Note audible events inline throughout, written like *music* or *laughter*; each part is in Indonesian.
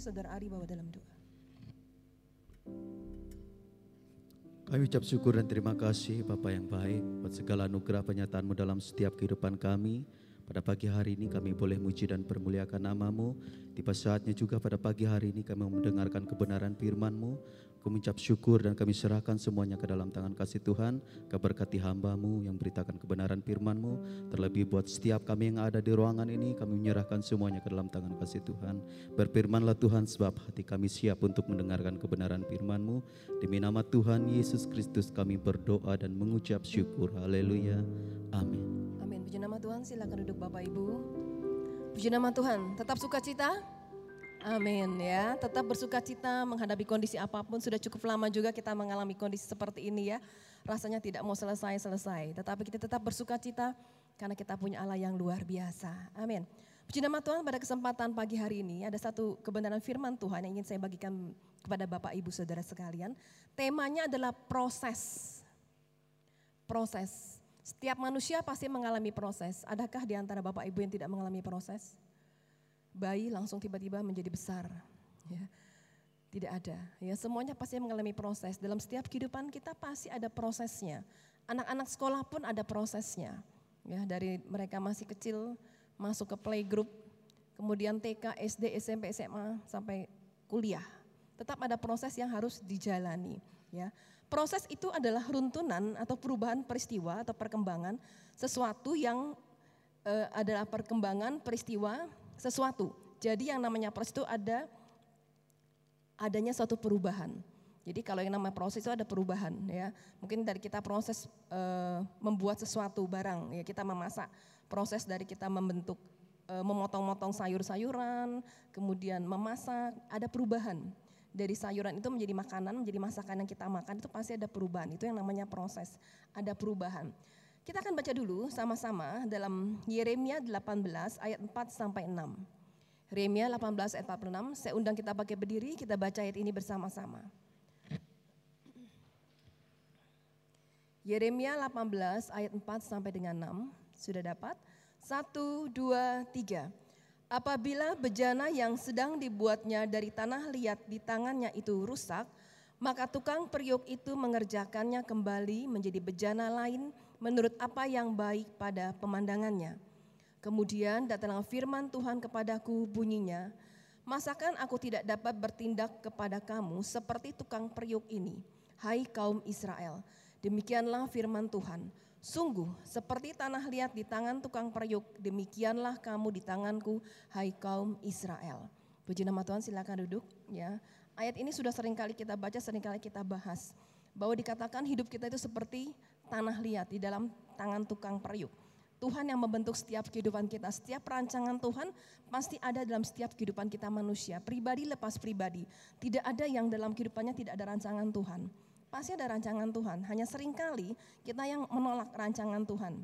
saudara Ari bawa dalam doa. Kami ucap syukur dan terima kasih Bapa yang baik buat segala anugerah penyataanmu dalam setiap kehidupan kami. Pada pagi hari ini kami boleh muji dan permuliakan namamu. Tiba saatnya juga pada pagi hari ini kami mendengarkan kebenaran firmanmu. Kami ucap syukur dan kami serahkan semuanya ke dalam tangan kasih Tuhan. Keberkati hambamu yang beritakan kebenaran firmanmu. Terlebih buat setiap kami yang ada di ruangan ini kami menyerahkan semuanya ke dalam tangan kasih Tuhan. Berfirmanlah Tuhan sebab hati kami siap untuk mendengarkan kebenaran firmanmu. Demi nama Tuhan Yesus Kristus kami berdoa dan mengucap syukur. Haleluya. Amin. Puji nama Tuhan, silakan duduk Bapak Ibu. Puji nama Tuhan, tetap sukacita? Amin ya, tetap bersukacita menghadapi kondisi apa pun. Sudah cukup lama juga kita mengalami kondisi seperti ini ya. Rasanya tidak mau selesai-selesai, tetapi kita tetap bersukacita karena kita punya Allah yang luar biasa. Amin. Puji nama Tuhan pada kesempatan pagi hari ini ada satu kebenaran firman Tuhan yang ingin saya bagikan kepada Bapak Ibu Saudara sekalian. Temanya adalah proses. Proses. Setiap manusia pasti mengalami proses. Adakah di antara Bapak Ibu yang tidak mengalami proses? Bayi langsung tiba-tiba menjadi besar. Ya. Tidak ada. Ya, semuanya pasti mengalami proses. Dalam setiap kehidupan kita pasti ada prosesnya. Anak-anak sekolah pun ada prosesnya. Ya, dari mereka masih kecil masuk ke playgroup, kemudian TK, SD, SMP, SMA sampai kuliah. Tetap ada proses yang harus dijalani, ya. Proses itu adalah runtunan atau perubahan peristiwa atau perkembangan sesuatu yang e, adalah perkembangan peristiwa sesuatu. Jadi yang namanya proses itu ada adanya suatu perubahan. Jadi kalau yang namanya proses itu ada perubahan ya. Mungkin dari kita proses e, membuat sesuatu barang ya kita memasak. Proses dari kita membentuk e, memotong-motong sayur-sayuran, kemudian memasak, ada perubahan dari sayuran itu menjadi makanan, menjadi masakan yang kita makan itu pasti ada perubahan. Itu yang namanya proses, ada perubahan. Kita akan baca dulu sama-sama dalam Yeremia 18 ayat 4 sampai 6. Yeremia 18 ayat 46, saya undang kita pakai berdiri, kita baca ayat ini bersama-sama. Yeremia 18 ayat 4 sampai dengan 6, sudah dapat? Satu, dua, tiga. Apabila bejana yang sedang dibuatnya dari tanah liat di tangannya itu rusak, maka tukang periuk itu mengerjakannya kembali menjadi bejana lain menurut apa yang baik pada pemandangannya. Kemudian datanglah firman Tuhan kepadaku bunyinya, Masakan aku tidak dapat bertindak kepada kamu seperti tukang periuk ini, hai kaum Israel. Demikianlah firman Tuhan, Sungguh seperti tanah liat di tangan tukang periuk, demikianlah kamu di tanganku, hai kaum Israel. Puji nama Tuhan silakan duduk ya. Ayat ini sudah sering kali kita baca, sering kali kita bahas. Bahwa dikatakan hidup kita itu seperti tanah liat di dalam tangan tukang periuk. Tuhan yang membentuk setiap kehidupan kita, setiap rancangan Tuhan pasti ada dalam setiap kehidupan kita manusia, pribadi lepas pribadi. Tidak ada yang dalam kehidupannya tidak ada rancangan Tuhan. Pasti ada rancangan Tuhan. Hanya sering kali kita yang menolak rancangan Tuhan.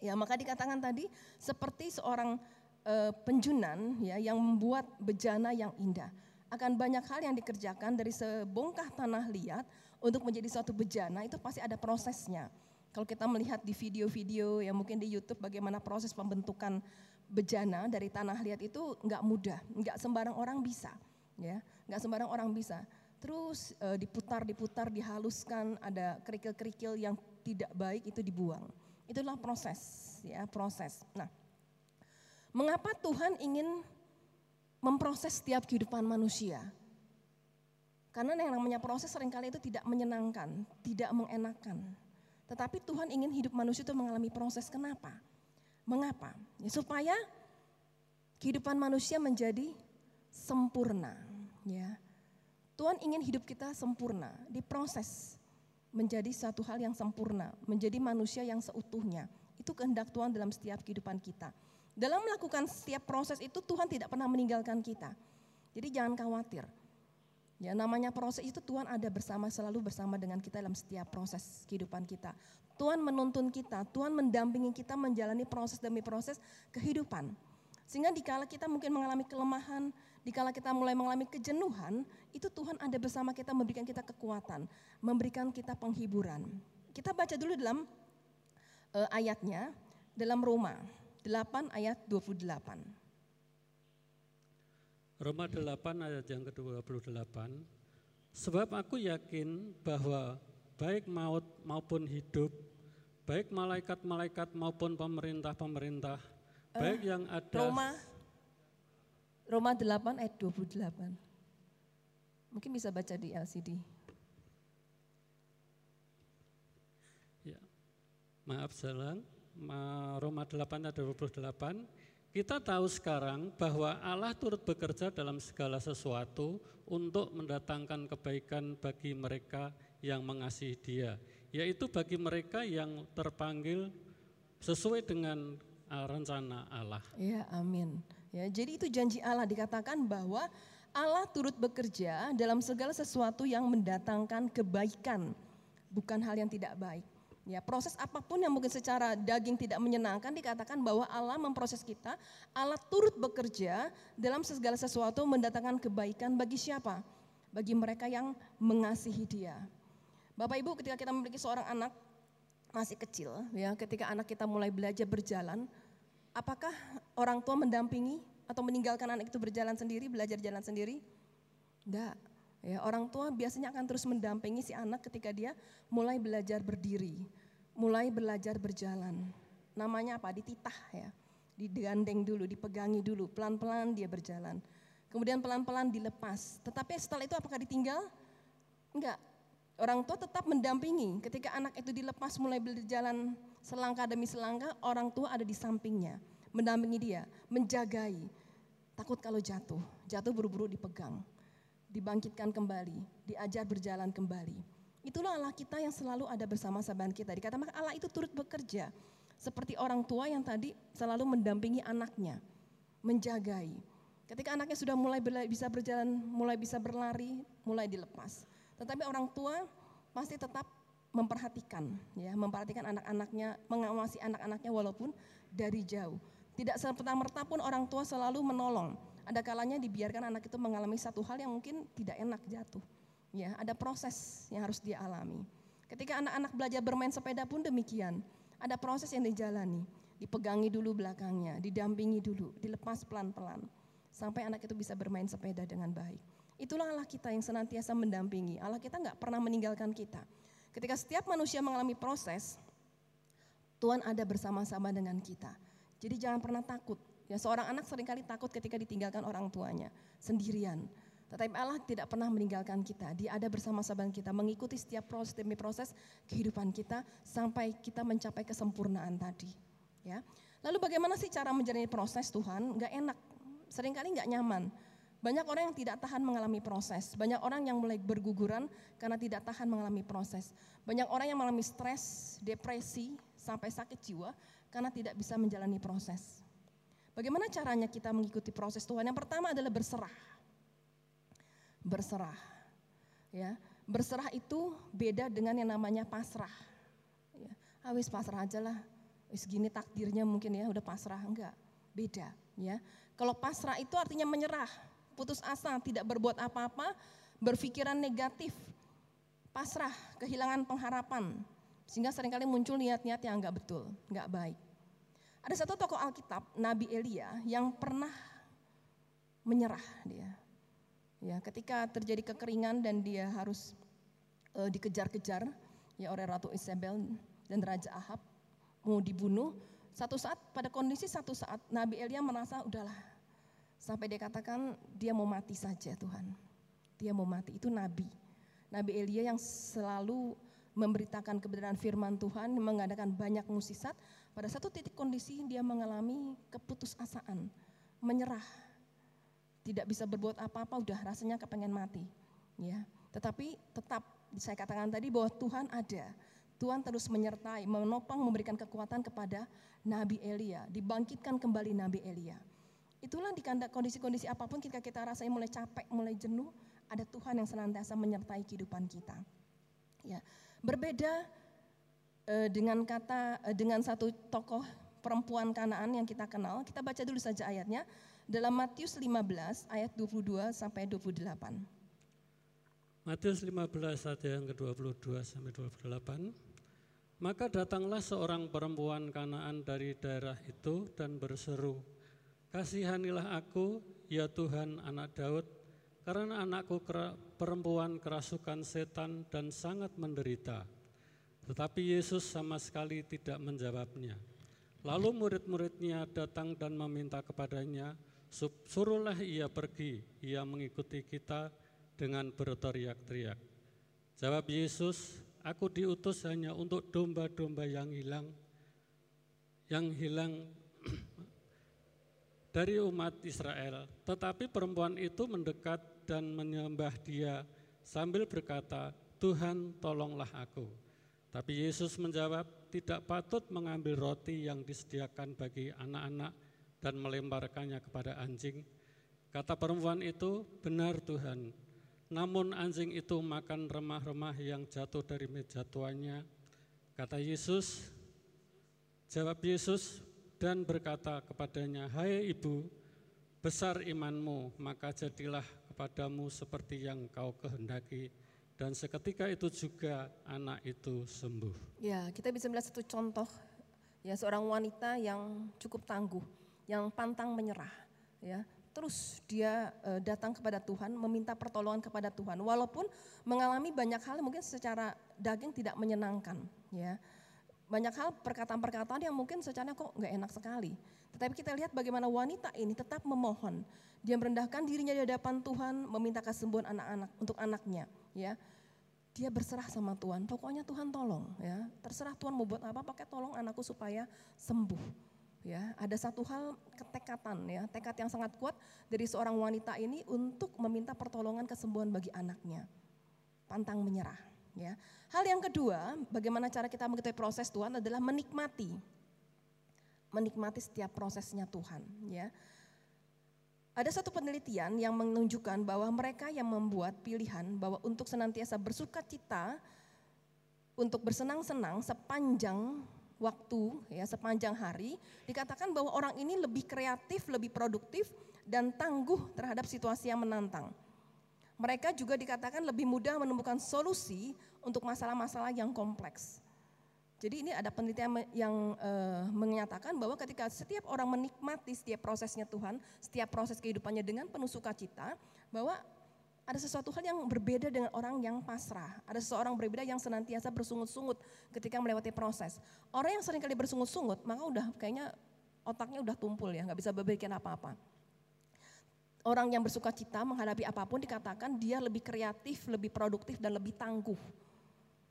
Ya, maka dikatakan tadi seperti seorang e, penjunan ya yang membuat bejana yang indah. Akan banyak hal yang dikerjakan dari sebongkah tanah liat untuk menjadi suatu bejana itu pasti ada prosesnya. Kalau kita melihat di video-video yang mungkin di YouTube bagaimana proses pembentukan bejana dari tanah liat itu nggak mudah, nggak sembarang orang bisa, ya, nggak sembarang orang bisa terus uh, diputar, diputar, dihaluskan, ada kerikil-kerikil yang tidak baik itu dibuang. Itulah proses, ya proses. Nah, mengapa Tuhan ingin memproses setiap kehidupan manusia? Karena yang namanya proses sering kali itu tidak menyenangkan, tidak mengenakan. Tetapi Tuhan ingin hidup manusia itu mengalami proses. Kenapa? Mengapa? Ya, supaya kehidupan manusia menjadi sempurna. Ya, Tuhan ingin hidup kita sempurna, diproses menjadi satu hal yang sempurna, menjadi manusia yang seutuhnya. Itu kehendak Tuhan dalam setiap kehidupan kita. Dalam melakukan setiap proses itu Tuhan tidak pernah meninggalkan kita. Jadi jangan khawatir. Ya namanya proses itu Tuhan ada bersama selalu bersama dengan kita dalam setiap proses kehidupan kita. Tuhan menuntun kita, Tuhan mendampingi kita menjalani proses demi proses kehidupan. Sehingga dikala kita mungkin mengalami kelemahan, dikala kita mulai mengalami kejenuhan, itu Tuhan ada bersama kita memberikan kita kekuatan, memberikan kita penghiburan. Kita baca dulu dalam uh, ayatnya, dalam Roma 8 ayat 28. Roma 8 ayat yang ke-28. Sebab aku yakin bahwa baik maut maupun hidup, baik malaikat-malaikat maupun pemerintah-pemerintah, Eh, baik yang ada Roma Roma 8 ayat 28. Mungkin bisa baca di LCD. Ya. Maaf Ma- Roma 8 ayat 28. Kita tahu sekarang bahwa Allah turut bekerja dalam segala sesuatu untuk mendatangkan kebaikan bagi mereka yang mengasihi Dia, yaitu bagi mereka yang terpanggil sesuai dengan uh, rencana Allah. Ya, amin. Ya, jadi itu janji Allah dikatakan bahwa Allah turut bekerja dalam segala sesuatu yang mendatangkan kebaikan, bukan hal yang tidak baik. Ya, proses apa pun yang mungkin secara daging tidak menyenangkan dikatakan bahwa Allah memproses kita, Allah turut bekerja dalam segala sesuatu mendatangkan kebaikan bagi siapa? Bagi mereka yang mengasihi Dia. Bapak Ibu, ketika kita memiliki seorang anak masih kecil, ya, ketika anak kita mulai belajar berjalan, apakah orang tua mendampingi atau meninggalkan anak itu berjalan sendiri, belajar jalan sendiri? Enggak. Ya, orang tua biasanya akan terus mendampingi si anak ketika dia mulai belajar berdiri, mulai belajar berjalan. Namanya apa? Dititah ya. Digandeng dulu, dipegangi dulu, pelan-pelan dia berjalan. Kemudian pelan-pelan dilepas. Tetapi setelah itu apakah ditinggal? Enggak. Orang tua tetap mendampingi. Ketika anak itu dilepas mulai berjalan selangkah demi selangkah, orang tua ada di sampingnya, mendampingi dia, menjagai. Takut kalau jatuh, jatuh buru-buru dipegang, dibangkitkan kembali, diajar berjalan kembali. Itulah Allah kita yang selalu ada bersama sahabat kita. Dikatakan Allah itu turut bekerja seperti orang tua yang tadi selalu mendampingi anaknya, menjagai. Ketika anaknya sudah mulai bisa berjalan, mulai bisa berlari, mulai dilepas. Tetapi orang tua pasti tetap memperhatikan, ya, memperhatikan anak-anaknya, mengawasi anak-anaknya walaupun dari jauh. Tidak serta merta pun orang tua selalu menolong. Ada kalanya dibiarkan anak itu mengalami satu hal yang mungkin tidak enak jatuh. Ya, ada proses yang harus dia alami. Ketika anak-anak belajar bermain sepeda pun demikian. Ada proses yang dijalani. Dipegangi dulu belakangnya, didampingi dulu, dilepas pelan-pelan. Sampai anak itu bisa bermain sepeda dengan baik. Itulah Allah kita yang senantiasa mendampingi. Allah kita nggak pernah meninggalkan kita. Ketika setiap manusia mengalami proses, Tuhan ada bersama-sama dengan kita. Jadi jangan pernah takut. Ya seorang anak sering kali takut ketika ditinggalkan orang tuanya sendirian. Tetapi Allah tidak pernah meninggalkan kita. Dia ada bersama-sama kita, mengikuti setiap proses demi proses kehidupan kita sampai kita mencapai kesempurnaan tadi. Ya. Lalu bagaimana sih cara menjalani proses Tuhan? Gak enak, sering kali nggak nyaman. Banyak orang yang tidak tahan mengalami proses. Banyak orang yang mulai berguguran karena tidak tahan mengalami proses. Banyak orang yang mengalami stres, depresi, sampai sakit jiwa karena tidak bisa menjalani proses. Bagaimana caranya kita mengikuti proses Tuhan? Yang pertama adalah berserah. Berserah. Ya, berserah itu beda dengan yang namanya pasrah. Ya, ah wis pasrah aja lah. Wis gini takdirnya mungkin ya udah pasrah enggak. Beda ya. Kalau pasrah itu artinya menyerah, putus asa, tidak berbuat apa-apa, berpikiran negatif, pasrah, kehilangan pengharapan. Sehingga sering kali muncul niat-niat yang enggak betul, enggak baik. Ada satu tokoh Alkitab, Nabi Elia, yang pernah menyerah dia. Ya, ketika terjadi kekeringan dan dia harus eh, dikejar-kejar ya oleh Ratu Isabel dan Raja Ahab mau dibunuh, satu saat pada kondisi satu saat Nabi Elia merasa udahlah sampai dia katakan dia mau mati saja Tuhan. Dia mau mati itu nabi. Nabi Elia yang selalu memberitakan kebenaran firman Tuhan, mengadakan banyak musisat. Pada satu titik kondisi dia mengalami keputusasaan, menyerah. Tidak bisa berbuat apa-apa, udah rasanya kepengen mati. Ya, tetapi tetap saya katakan tadi bahwa Tuhan ada. Tuhan terus menyertai, menopang, memberikan kekuatan kepada Nabi Elia, dibangkitkan kembali Nabi Elia. Itulah di kondisi-kondisi apa pun ketika kita rasanya mulai capek, mulai jenuh, ada Tuhan yang senantiasa menyertai kehidupan kita. Ya, berbeda dengan kata eh, dengan satu tokoh perempuan Kanaan yang kita kenal. Kita baca dulu saja ayatnya dalam Matius 15 ayat 22 sampai 28. Matius 15 ayat yang ke-22 sampai 28. Maka datanglah seorang perempuan Kanaan dari daerah itu dan berseru, Kasihanilah aku ya Tuhan anak Daud, karena anakku perempuan kerasukan setan dan sangat menderita. Tetapi Yesus sama sekali tidak menjawabnya. Lalu murid-muridnya datang dan meminta kepadanya, suruhlah ia pergi, ia mengikuti kita dengan berteriak-teriak. Jawab Yesus, aku diutus hanya untuk domba-domba yang hilang, yang hilang *clears throat* dari umat Israel. Tetapi perempuan itu mendekat dan menyembah dia sambil berkata, Tuhan tolonglah aku. Tapi Yesus menjawab, tidak patut mengambil roti yang disediakan bagi anak-anak dan melemparkannya kepada anjing. Kata perempuan itu, benar Tuhan. Namun anjing itu makan remah-remah yang jatuh dari meja tuannya. Kata Yesus, jawab Yesus dan berkata kepadanya, Hai ibu, besar imanmu, maka jadilah kepadamu seperti yang kau kehendaki dan seketika itu juga anak itu sembuh. Ya, kita bisa melihat satu contoh ya seorang wanita yang cukup tangguh, yang pantang menyerah, ya. Terus dia e, datang kepada Tuhan, meminta pertolongan kepada Tuhan, walaupun mengalami banyak hal mungkin secara daging tidak menyenangkan, ya. Banyak hal perkataan-perkataan yang mungkin secara kok nggak enak sekali. Tetapi kita lihat bagaimana wanita ini tetap memohon. Dia merendahkan dirinya di hadapan Tuhan, meminta kesembuhan anak-anak untuk anaknya, ya. Dia berserah sama Tuhan. Pokoknya Tuhan tolong, ya. Terserah Tuhan mau buat apa, pakai tolong anakku supaya sembuh. Ya, ada satu hal ketekatan ya, tekad yang sangat kuat dari seorang wanita ini untuk meminta pertolongan kesembuhan bagi anaknya. Pantang menyerah, ya. Hal yang kedua, bagaimana cara kita mengetahui proses Tuhan adalah menikmati menikmati setiap prosesnya Tuhan. Ya. Ada satu penelitian yang menunjukkan bahwa mereka yang membuat pilihan bahwa untuk senantiasa bersuka cita, untuk bersenang-senang sepanjang waktu, ya sepanjang hari, dikatakan bahwa orang ini lebih kreatif, lebih produktif, dan tangguh terhadap situasi yang menantang. Mereka juga dikatakan lebih mudah menemukan solusi untuk masalah-masalah yang kompleks. Jadi ini ada penelitian yang uh, menyatakan bahwa ketika setiap orang menikmati setiap prosesnya Tuhan, setiap proses kehidupannya dengan penuh sukacita, bahwa ada sesuatu hal yang berbeda dengan orang yang pasrah. Ada seseorang berbeda yang senantiasa bersungut-sungut ketika melewati proses. Orang yang sering kali bersungut-sungut, maka udah kayaknya otaknya udah tumpul ya, nggak bisa berpikir apa-apa. Orang yang bersuka cita menghadapi apa pun dikatakan dia lebih kreatif, lebih produktif, dan lebih tangguh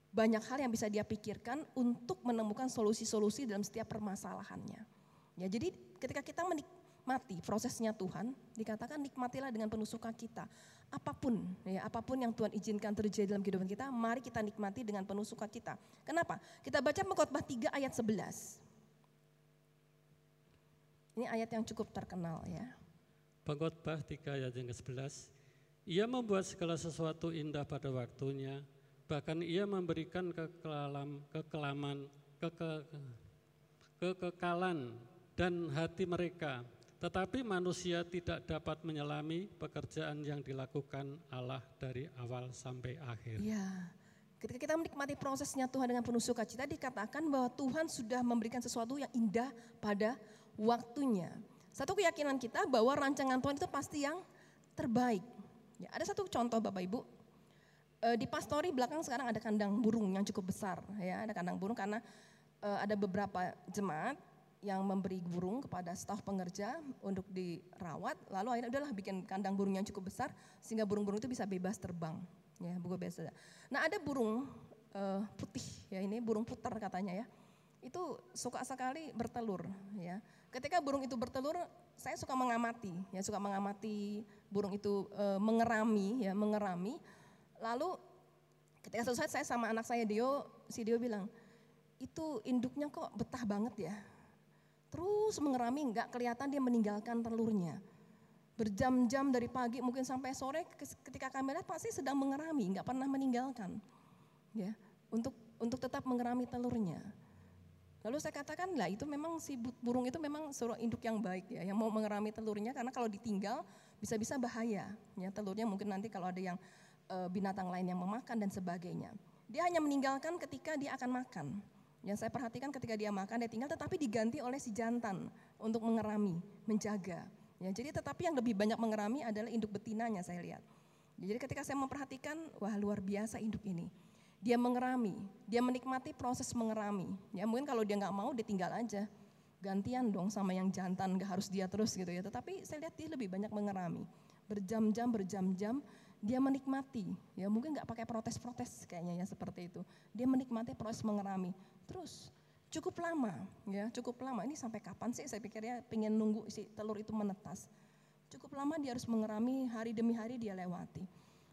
banyak hal yang bisa dia pikirkan untuk menemukan solusi-solusi dalam setiap permasalahannya. Ya, jadi ketika kita menikmati prosesnya Tuhan, dikatakan nikmatilah dengan penuh sukacita. Apa pun, ya, apa pun yang Tuhan izinkan terjadi dalam kehidupan kita, mari kita nikmati dengan penuh sukacita. Kenapa? Kita baca Pengkhotbah 3 ayat 11. Ini ayat yang cukup terkenal ya. Pengkhotbah 3 ayat yang ke-11. Ia membuat segala sesuatu indah pada waktunya, bahkan ia memberikan kekelaman, kekelaman, keke, kekekalan dan hati mereka. Tetapi manusia tidak dapat menyelami pekerjaan yang dilakukan Allah dari awal sampai akhir. Ya, ketika kita menikmati prosesnya Tuhan dengan penuh sukacita, dikatakan bahwa Tuhan sudah memberikan sesuatu yang indah pada waktunya. Satu keyakinan kita bahwa rancangan Tuhan itu pasti yang terbaik. Ya, ada satu contoh Bapak Ibu, uh, di pastori belakang sekarang ada kandang burung yang cukup besar ya. Ada kandang burung karena uh, ada beberapa jemaat yang memberi burung kepada staf pengerja untuk dirawat. Lalu akhirnya udahlah bikin kandang burung yang cukup besar sehingga burung-burung itu bisa bebas terbang ya buku biasa. Nah ada burung uh, putih ya. Ini burung putar katanya ya. Itu suka sekali bertelur ya. Ketika burung itu bertelur saya suka mengamati ya. Suka mengamati burung itu e, mengerami ya mengerami Lalu ketika selesai saya sama anak saya Dio, si Dio bilang, itu induknya kok betah banget ya. Terus mengerami nggak kelihatan dia meninggalkan telurnya. Berjam-jam dari pagi mungkin sampai sore ketika kami lihat pasti sedang mengerami, nggak pernah meninggalkan. Ya, untuk untuk tetap mengerami telurnya. Lalu saya katakan lah itu memang si burung itu memang suruh induk yang baik ya, yang mau mengerami telurnya karena kalau ditinggal bisa-bisa bahaya. Ya telurnya mungkin nanti kalau ada yang binatang lain yang memakan dan sebagainya. Dia hanya meninggalkan ketika dia akan makan. Yang saya perhatikan ketika dia makan dia tinggal tetapi diganti oleh si jantan untuk mengerami, menjaga. Ya, jadi tetapi yang lebih banyak mengerami adalah induk betinanya saya lihat. Jadi ketika saya memperhatikan, wah luar biasa induk ini. Dia mengerami, dia menikmati proses mengerami. Ya mungkin kalau dia nggak mau, dia tinggal aja. Gantian dong sama yang jantan, nggak harus dia terus gitu ya. Tetapi saya lihat dia lebih banyak mengerami. Berjam-jam, berjam-jam, dia menikmati. Ya mungkin nggak pakai protes-protes kayaknya ya seperti itu. Dia menikmati proses mengerami. Terus cukup lama ya cukup lama ini sampai kapan sih saya pikir ya pengen nunggu si telur itu menetas cukup lama dia harus mengerami hari demi hari dia lewati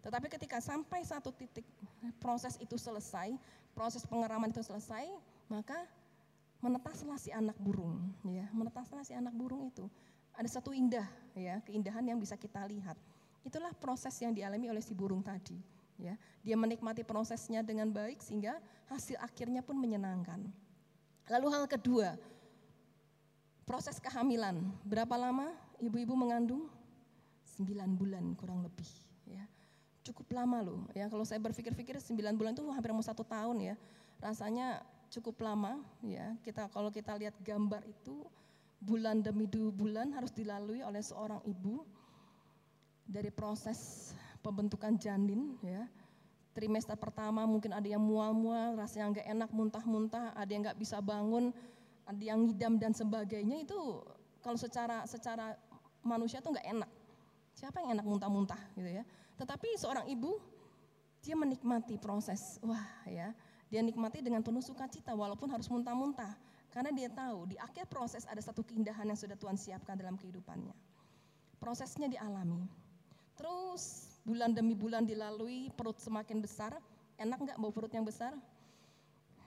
tetapi ketika sampai satu titik proses itu selesai proses pengeraman itu selesai maka menetaslah si anak burung ya menetaslah si anak burung itu ada satu indah ya keindahan yang bisa kita lihat itulah proses yang dialami oleh si burung tadi ya dia menikmati prosesnya dengan baik sehingga hasil akhirnya pun menyenangkan Lalu hal kedua, proses kehamilan. Berapa lama ibu-ibu mengandung? Sembilan bulan kurang lebih. Ya. Cukup lama loh. Ya kalau saya berpikir-pikir sembilan bulan itu hampir mau satu tahun ya. Rasanya cukup lama ya. Kita kalau kita lihat gambar itu bulan demi dua bulan harus dilalui oleh seorang ibu dari proses pembentukan janin ya trimester pertama mungkin ada yang mual-mual, rasanya nggak enak, muntah-muntah, ada yang nggak bisa bangun, ada yang ngidam dan sebagainya itu kalau secara secara manusia tuh nggak enak. Siapa yang enak muntah-muntah gitu ya? Tetapi seorang ibu dia menikmati proses, wah ya, dia nikmati dengan penuh sukacita walaupun harus muntah-muntah karena dia tahu di akhir proses ada satu keindahan yang sudah Tuhan siapkan dalam kehidupannya. Prosesnya dialami. Terus bulan demi bulan dilalui, perut semakin besar. Enak nggak bawa perut yang besar?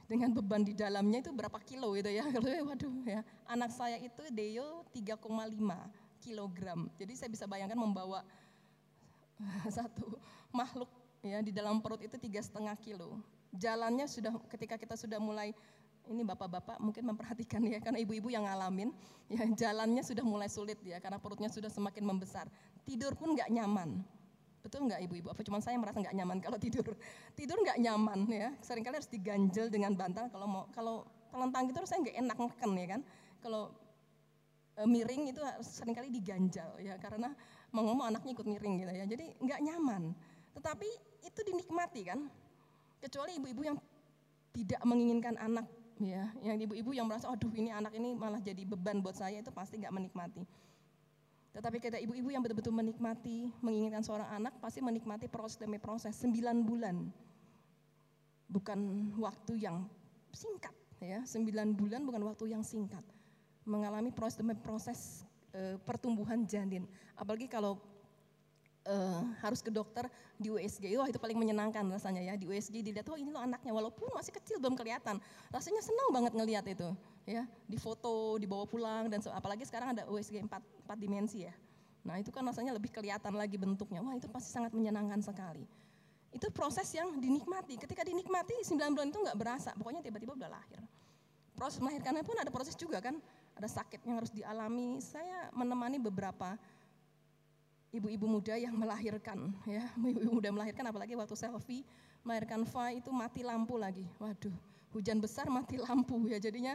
Dengan beban di dalamnya itu berapa kilo gitu ya. *laughs* Waduh ya, anak saya itu Deo 3,5 kilogram. Jadi saya bisa bayangkan membawa *laughs* satu makhluk ya di dalam perut itu tiga setengah kilo. Jalannya sudah ketika kita sudah mulai ini bapak-bapak mungkin memperhatikan ya karena ibu-ibu yang ngalamin ya jalannya sudah mulai sulit ya karena perutnya sudah semakin membesar tidur pun nggak nyaman Betul nggak ibu-ibu? Apa cuma saya merasa nggak nyaman kalau tidur? *laughs* Tidur nggak nyaman ya. Seringkali harus diganjel dengan bantal. Kalau mau kalau telentang gitu saya nggak enak neken ya kan. Kalau e, miring itu sering kali diganjal ya karena mau ngomong anaknya ikut miring gitu ya. Jadi nggak nyaman. Tetapi itu dinikmati kan. Kecuali ibu-ibu yang tidak menginginkan anak ya, yang ibu-ibu yang merasa, aduh ini anak ini malah jadi beban buat saya itu pasti nggak menikmati. Tetapi kita ibu-ibu yang betul-betul menikmati, menginginkan seorang anak, pasti menikmati proses demi proses, sembilan bulan. Bukan waktu yang singkat, ya sembilan bulan bukan waktu yang singkat. Mengalami proses demi proses e, pertumbuhan janin. Apalagi kalau e, harus ke dokter di USG, wah itu paling menyenangkan rasanya ya. Di USG dilihat, oh ini loh anaknya, walaupun masih kecil belum kelihatan. Rasanya senang banget ngelihat itu ya difoto, dibawa pulang dan apalagi sekarang ada USG 4, 4 dimensi ya. Nah itu kan rasanya lebih kelihatan lagi bentuknya. Wah itu pasti sangat menyenangkan sekali. Itu proses yang dinikmati. Ketika dinikmati 9 bulan itu nggak berasa. Pokoknya tiba-tiba udah lahir. Proses melahirkannya pun ada proses juga kan. Ada sakit yang harus dialami. Saya menemani beberapa ibu-ibu muda yang melahirkan. ya Ibu-ibu muda melahirkan apalagi waktu selfie melahirkan Fa itu mati lampu lagi. Waduh hujan besar mati lampu ya jadinya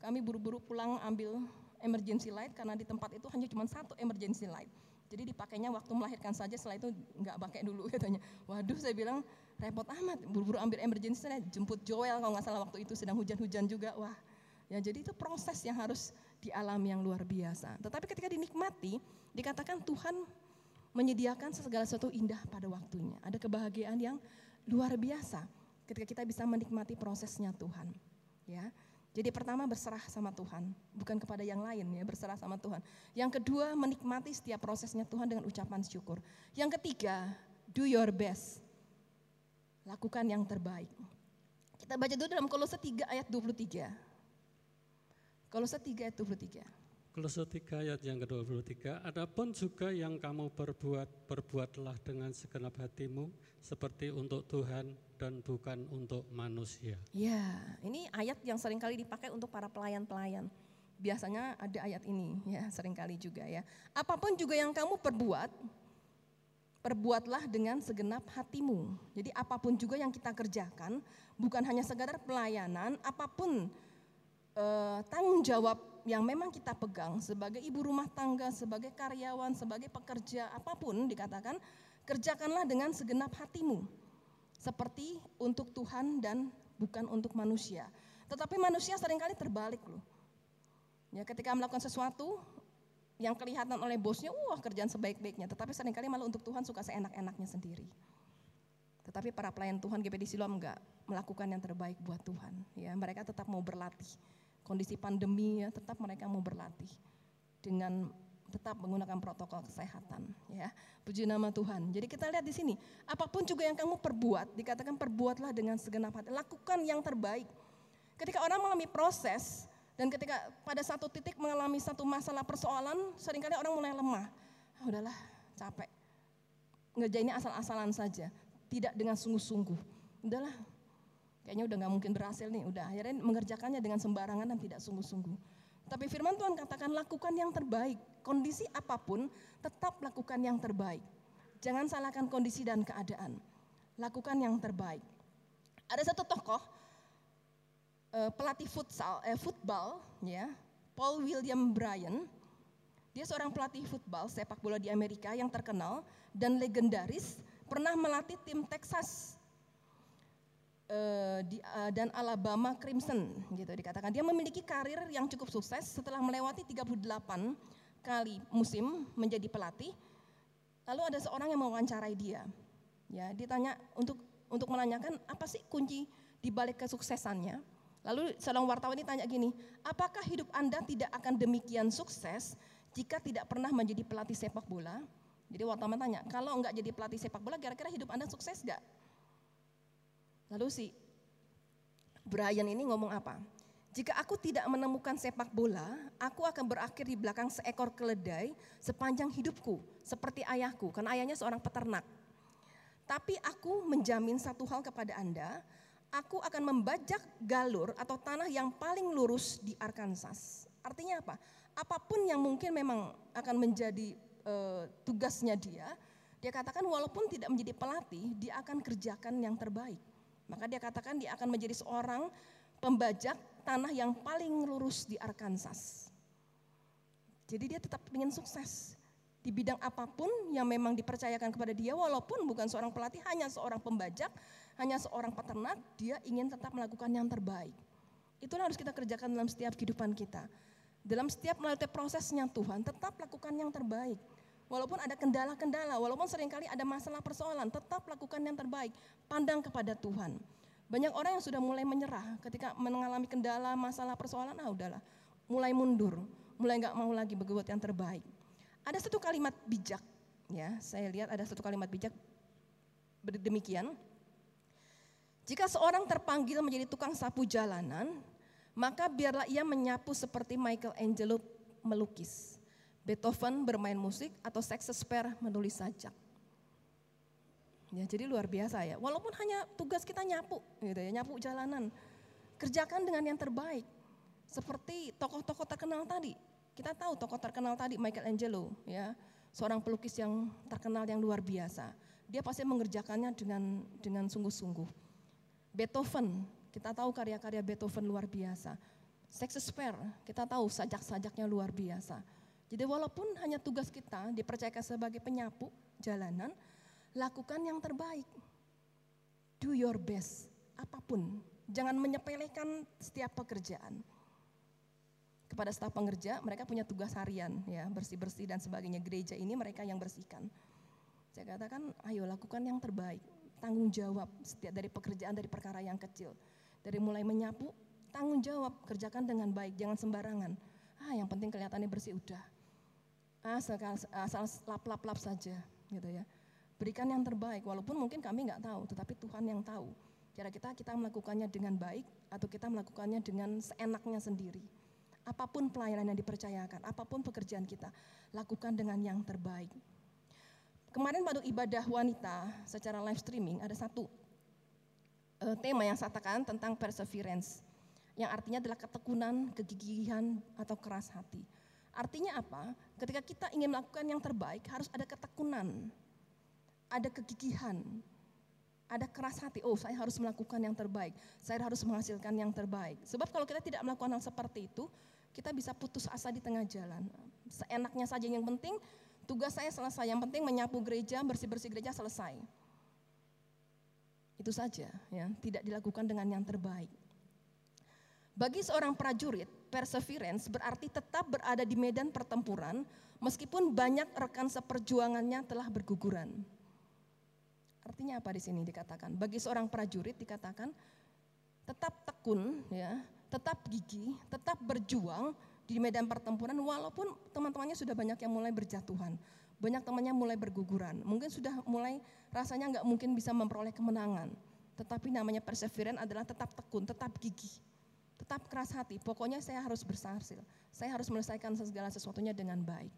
kami buru-buru pulang ambil emergency light karena di tempat itu hanya cuma satu emergency light. Jadi dipakainya waktu melahirkan saja, setelah itu nggak pakai dulu *laughs* katanya. Waduh, saya bilang repot amat, buru-buru ambil emergency light, jemput Joel kalau nggak salah waktu itu sedang hujan-hujan juga. Wah, ya jadi itu proses yang harus dialami yang luar biasa. Tetapi ketika dinikmati, dikatakan Tuhan menyediakan segala sesuatu indah pada waktunya. Ada kebahagiaan yang luar biasa ketika kita bisa menikmati prosesnya Tuhan. Ya, jadi pertama berserah sama Tuhan, bukan kepada yang lain ya, berserah sama Tuhan. Yang kedua menikmati setiap prosesnya Tuhan dengan ucapan syukur. Yang ketiga, do your best. Lakukan yang terbaik. Kita baca dulu dalam Kolose 3 ayat 23. Kolose 3 ayat 23. Kolose 3 ayat yang ke-23, adapun juga yang kamu perbuat, perbuatlah dengan segenap hatimu seperti untuk Tuhan dan bukan untuk manusia. Ya, ini ayat yang sering kali dipakai untuk para pelayan-pelayan. Biasanya ada ayat ini ya, sering kali juga ya. Apa pun juga yang kamu perbuat, perbuatlah dengan segenap hatimu. Jadi apa pun juga yang kita kerjakan, bukan hanya sekadar pelayanan, apa pun eh, tanggung jawab yang memang kita pegang sebagai ibu rumah tangga, sebagai karyawan, sebagai pekerja, apa pun dikatakan, kerjakanlah dengan segenap hatimu. Seperti untuk Tuhan dan bukan untuk manusia. Tetapi manusia sering kali terbalik loh. Ya, ketika melakukan sesuatu yang kelihatan oleh bosnya, wah kerjaan sebaik-baiknya. Tetapi sering kali malah untuk Tuhan suka seenak-enaknya sendiri. Tetapi para pelayan Tuhan GPD Siloam enggak melakukan yang terbaik buat Tuhan. Ya, mereka tetap mau berlatih. Kondisi pandemi ya, tetap mereka mau berlatih dengan tetap menggunakan protokol kesehatan ya. Puji nama Tuhan. Jadi kita lihat di sini, apa pun juga yang kamu perbuat, dikatakan perbuatlah dengan segenap hati. Lakukan yang terbaik. Ketika orang mengalami proses dan ketika pada satu titik mengalami satu masalah persoalan, sering kali orang mulai lemah. Ah, udahlah, capek. Ngerjainnya asal-asalan saja tidak dengan sungguh-sungguh. Udahlah, kayaknya udah nggak mungkin berhasil nih. Udah akhirnya mengerjakannya dengan sembarangan dan tidak sungguh-sungguh. Tapi firman Tuhan katakan lakukan yang terbaik. Kondisi apa pun tetap lakukan yang terbaik. Jangan salahkan kondisi dan keadaan. Lakukan yang terbaik. Ada satu tokoh eh, pelatih futsal, eh, football, ya, Paul William Bryan. Dia seorang pelatih football sepak bola di Amerika yang terkenal dan legendaris pernah melatih tim Texas uh, di, uh, dan Alabama Crimson gitu dikatakan. Dia memiliki karir yang cukup sukses setelah melewati 38 kali musim menjadi pelatih. Lalu ada seorang yang mewawancarai dia. Ya, ditanya untuk untuk menanyakan apa sih kunci di balik kesuksesannya. Lalu seorang wartawan ini tanya gini, apakah hidup Anda tidak akan demikian sukses jika tidak pernah menjadi pelatih sepak bola? Jadi wartawan tanya, kalau enggak jadi pelatih sepak bola, kira-kira hidup Anda sukses enggak? Lalu si Brian ini ngomong apa? Jika aku tidak menemukan sepak bola, aku akan berakhir di belakang seekor keledai sepanjang hidupku, seperti ayahku, karena ayahnya seorang peternak. Tapi aku menjamin satu hal kepada Anda, aku akan membajak galur atau tanah yang paling lurus di Arkansas. Artinya apa? Apa pun yang mungkin memang akan menjadi uh, tugasnya dia, dia katakan walaupun tidak menjadi pelatih, dia akan kerjakan yang terbaik. Maka dia katakan dia akan menjadi seorang pembajak tanah yang paling lurus di Arkansas. Jadi dia tetap ingin sukses di bidang apa pun yang memang dipercayakan kepada dia walaupun bukan seorang pelatih, hanya seorang pembajak, hanya seorang peternak, dia ingin tetap melakukan yang terbaik. Itulah harus kita kerjakan dalam setiap kehidupan kita. Dalam setiap melalui prosesnya Tuhan, tetap lakukan yang terbaik. Walaupun ada kendala-kendala, walaupun sering kali ada masalah persoalan, tetap lakukan yang terbaik. Pandang kepada Tuhan. Banyak orang yang sudah mulai menyerah ketika mengalami kendala, masalah, persoalan, ah udahlah. Mulai mundur, mulai nggak mau lagi berbuat yang terbaik. Ada satu kalimat bijak, ya saya lihat ada satu kalimat bijak demikian. Jika seorang terpanggil menjadi tukang sapu jalanan, maka biarlah ia menyapu seperti Michelangelo melukis, Beethoven bermain musik, atau Shakespeare menulis sajak. Ya, jadi luar biasa ya. Walaupun hanya tugas kita nyapu, gitu ya, nyapu jalanan, kerjakan dengan yang terbaik. Seperti tokoh-tokoh terkenal tadi. Kita tahu tokoh terkenal tadi Michelangelo, ya, seorang pelukis yang terkenal yang luar biasa. Dia pasti mengerjakannya dengan dengan sungguh-sungguh. Beethoven kita tahu karya-karya Beethoven luar biasa. Shakespeare, kita tahu sajak-sajaknya luar biasa. Jadi walaupun hanya tugas kita dipercayakan sebagai penyapu jalanan, lakukan yang terbaik. Do your best, apa pun. Jangan menyepelekan setiap pekerjaan. Kepada staf pengerja, mereka punya tugas harian, ya bersih-bersih dan sebagainya. Gereja ini mereka yang bersihkan. Saya katakan, ayo lakukan yang terbaik. Tanggung jawab setiap dari pekerjaan, dari perkara yang kecil. Dari mulai menyapu, tanggung jawab, kerjakan dengan baik, jangan sembarangan. Ah, yang penting kelihatannya bersih udah. Asal, asal lap-lap-lap saja, gitu ya. Berikan yang terbaik, walaupun mungkin kami nggak tahu, tetapi Tuhan yang tahu. Cara kita kita melakukannya dengan baik atau kita melakukannya dengan seenaknya sendiri. Apa pun pelayanan yang dipercayakan, apa pun pekerjaan kita, lakukan dengan yang terbaik. Kemarin pada ibadah wanita secara live streaming ada satu uh, tema yang saya katakan tentang perseverance, yang artinya adalah ketekunan, kegigihan, atau keras hati. Artinya apa? Ketika kita ingin melakukan yang terbaik, harus ada ketekunan, ada kegigihan, ada keras hati, oh saya harus melakukan yang terbaik, saya harus menghasilkan yang terbaik. Sebab kalau kita tidak melakukan hal seperti itu, kita bisa putus asa di tengah jalan. Seenaknya saja yang penting, tugas saya selesai. Yang penting menyapu gereja, bersih-bersih gereja selesai. Itu saja, ya, tidak dilakukan dengan yang terbaik. Bagi seorang prajurit, perseverance berarti tetap berada di medan pertempuran meskipun banyak rekan seperjuangannya telah berguguran. Artinya apa di sini dikatakan? Bagi seorang prajurit dikatakan tetap tekun ya, tetap gigih, tetap berjuang di medan pertempuran walaupun teman-temannya sudah banyak yang mulai berjatuhan. Banyak temannya mulai berguguran. Mungkin sudah mulai rasanya nggak mungkin bisa memperoleh kemenangan. Tetapi namanya perseverance adalah tetap tekun, tetap gigih, tetap keras hati. Pokoknya saya harus bersahasil. Saya harus menyelesaikan segala sesuatunya dengan baik.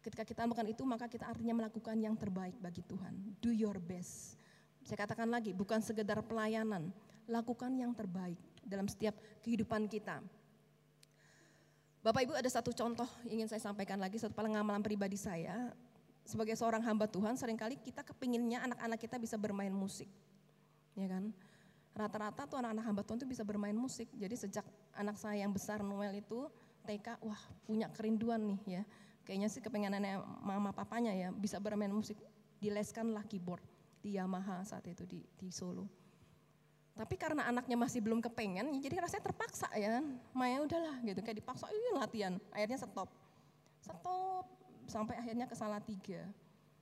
Ketika kita melakukan itu, maka kita artinya melakukan yang terbaik bagi Tuhan. Do your best. Saya katakan lagi, bukan sekedar pelayanan, lakukan yang terbaik dalam setiap kehidupan kita. Bapak Ibu ada satu contoh ingin saya sampaikan lagi, satu pengalaman pribadi saya. Sebagai seorang hamba Tuhan, sering kali kita kepinginnya anak-anak kita bisa bermain musik. Ya kan? Rata-rata tuh anak-anak hamba Tuhan itu bisa bermain musik. Jadi sejak anak saya yang besar Noel itu TK, wah punya kerinduan nih ya kayaknya sih kepengenannya mama papanya ya bisa bermain musik dileskanlah keyboard di Yamaha saat itu di, di Solo. Tapi karena anaknya masih belum kepengen, jadi rasanya terpaksa ya. Maya udahlah gitu, kayak dipaksa, iya latihan. Akhirnya stop. Stop, sampai akhirnya ke salah tiga.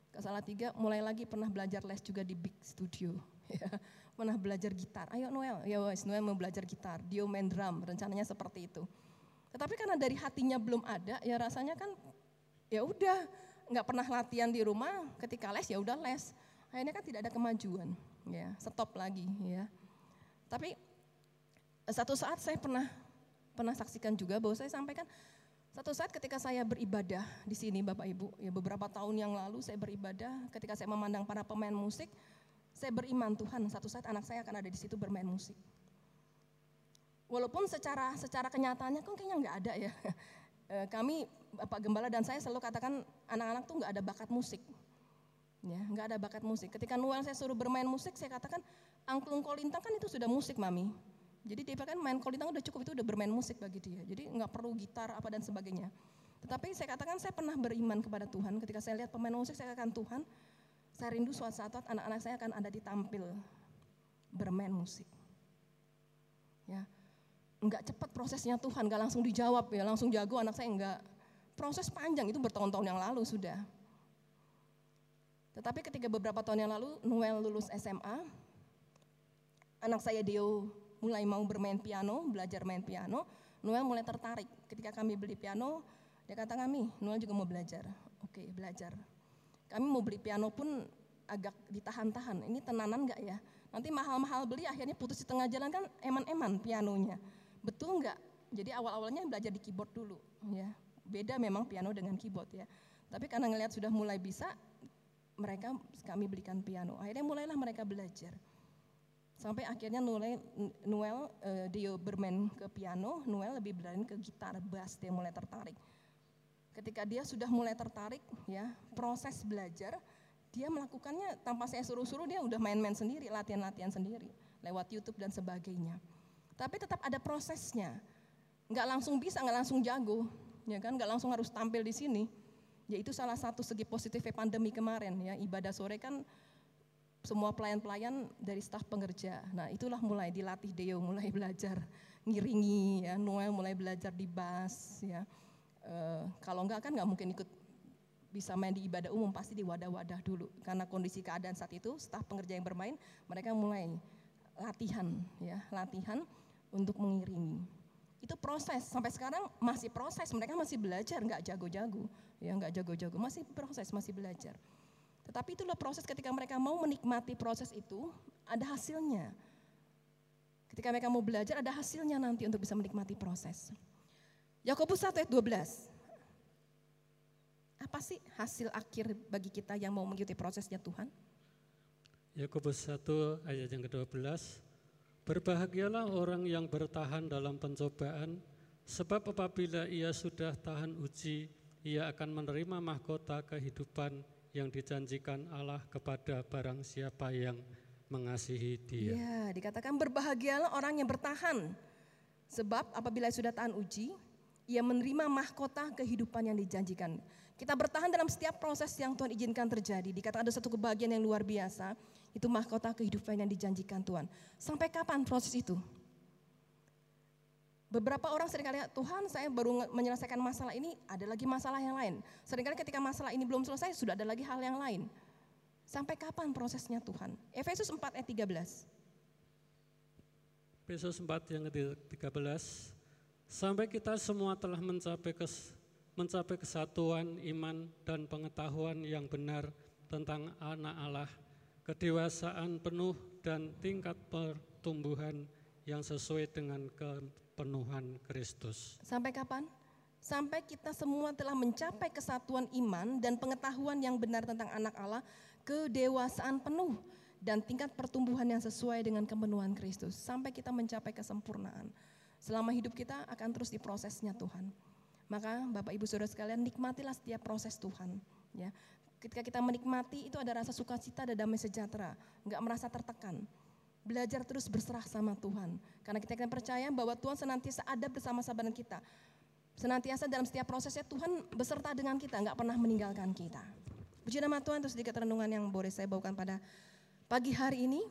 Ke salah tiga mulai lagi pernah belajar les juga di Big Studio. Ya, *laughs* pernah belajar gitar, ayo Noel, ya wes Noel mau belajar gitar, dia main drum, rencananya seperti itu. Tetapi karena dari hatinya belum ada, ya rasanya kan ya udah nggak pernah latihan di rumah. Ketika les ya udah les. Akhirnya kan tidak ada kemajuan. Ya stop lagi ya. Tapi satu saat saya pernah pernah saksikan juga bahwa saya sampaikan satu saat ketika saya beribadah di sini Bapak Ibu ya beberapa tahun yang lalu saya beribadah ketika saya memandang para pemain musik saya beriman Tuhan satu saat anak saya akan ada di situ bermain musik walaupun secara secara kenyataannya kok kayaknya nggak ada ya *laughs* Eh, kami Bapak Gembala dan saya selalu katakan anak-anak tuh nggak ada bakat musik. Ya, nggak ada bakat musik. Ketika Noel saya suruh bermain musik, saya katakan angklung kolintang kan itu sudah musik, Mami. Jadi dia kan main kolintang udah cukup itu udah bermain musik bagi dia. Jadi nggak perlu gitar apa dan sebagainya. Tetapi saya katakan saya pernah beriman kepada Tuhan. Ketika saya lihat pemain musik, saya katakan Tuhan, saya rindu suatu saat anak-anak saya akan ada di tampil bermain musik. Ya, Enggak cepat prosesnya Tuhan, enggak langsung dijawab ya, langsung jago anak saya enggak. Proses panjang itu bertahun-tahun yang lalu sudah. Tetapi ketika beberapa tahun yang lalu Noel lulus SMA, anak saya Deo mulai mau bermain piano, belajar main piano, Noel mulai tertarik. Ketika kami beli piano, dia kata kami, Noel juga mau belajar. Oke, belajar. Kami mau beli piano pun agak ditahan-tahan. Ini tenanan enggak ya? Nanti mahal-mahal beli akhirnya putus di tengah jalan kan eman-eman pianonya. Betul nggak? Jadi awal-awalnya belajar di keyboard dulu, ya. Beda memang piano dengan keyboard ya. Tapi karena ngelihat sudah mulai bisa, mereka kami belikan piano. Akhirnya mulailah mereka belajar. Sampai akhirnya Noel, Noel uh, dia bermain ke piano, Noel lebih berani ke gitar, bass, dia mulai tertarik. Ketika dia sudah mulai tertarik, ya proses belajar, dia melakukannya tanpa saya suruh-suruh, dia udah main-main sendiri, latihan-latihan sendiri, lewat YouTube dan sebagainya. Tapi tetap ada prosesnya. Nggak langsung bisa, nggak langsung jago, ya kan? Nggak langsung harus tampil di sini. Ya itu salah satu segi positifnya pandemi kemarin ya. Ibadah sore kan semua pelayan-pelayan dari staf pengerja. Nah itulah mulai dilatih Deo, mulai *laughs* belajar ngiringi ya. Noel mulai belajar di bass ya. E, kalau enggak kan nggak mungkin ikut bisa main di ibadah umum pasti di wadah-wadah dulu karena kondisi keadaan saat itu staf pengerja yang bermain mereka mulai latihan ya latihan untuk mengiringi. Itu proses, sampai sekarang masih proses, mereka masih belajar, nggak jago-jago, ya nggak jago-jago, masih proses, masih belajar. Tetapi itulah proses ketika mereka mau menikmati proses itu, ada hasilnya. Ketika mereka mau belajar, ada hasilnya nanti untuk bisa menikmati proses. Yakobus 1 ayat 12. Apa sih hasil akhir bagi kita yang mau mengikuti prosesnya Tuhan? Yakobus 1 ayat yang ke-12 Berbahagialah orang yang bertahan dalam pencobaan, sebab apabila ia sudah tahan uji, ia akan menerima mahkota kehidupan yang dijanjikan Allah kepada barang siapa yang mengasihi dia. Ya, dikatakan berbahagialah orang yang bertahan. Sebab apabila sudah tahan uji, ia menerima mahkota kehidupan yang dijanjikan. Kita bertahan dalam setiap proses yang Tuhan izinkan terjadi. Dikatakan ada satu kebahagiaan yang luar biasa, itu mahkota kehidupan yang dijanjikan Tuhan. Sampai kapan proses itu? Beberapa orang sering kali Tuhan saya baru menyelesaikan masalah ini, ada lagi masalah yang lain. Seringkali ketika masalah ini belum selesai, sudah ada lagi hal yang lain. Sampai kapan prosesnya Tuhan? Efesus 4 ayat 13. Efesus 4 yang ke-13, sampai kita semua telah mencapai kes, mencapai kesatuan iman dan pengetahuan yang benar tentang anak Allah, kedewasaan penuh dan tingkat pertumbuhan yang sesuai dengan kepenuhan Kristus. Sampai kapan? Sampai kita semua telah mencapai kesatuan iman dan pengetahuan yang benar tentang anak Allah, kedewasaan penuh dan tingkat pertumbuhan yang sesuai dengan kepenuhan Kristus sampai kita mencapai kesempurnaan. Selama hidup kita akan terus diprosesnya Tuhan. Maka Bapak Ibu Saudara sekalian nikmatilah setiap proses Tuhan. Ya, ketika kita menikmati itu ada rasa sukacita dan damai sejahtera, nggak merasa tertekan. Belajar terus berserah sama Tuhan. Karena kita akan percaya bahwa Tuhan senantiasa ada bersama-sama dengan kita. Senantiasa dalam setiap prosesnya Tuhan beserta dengan kita, nggak pernah meninggalkan kita. Puji nama Tuhan, terus sedikit renungan yang boleh saya bawakan pada pagi hari ini.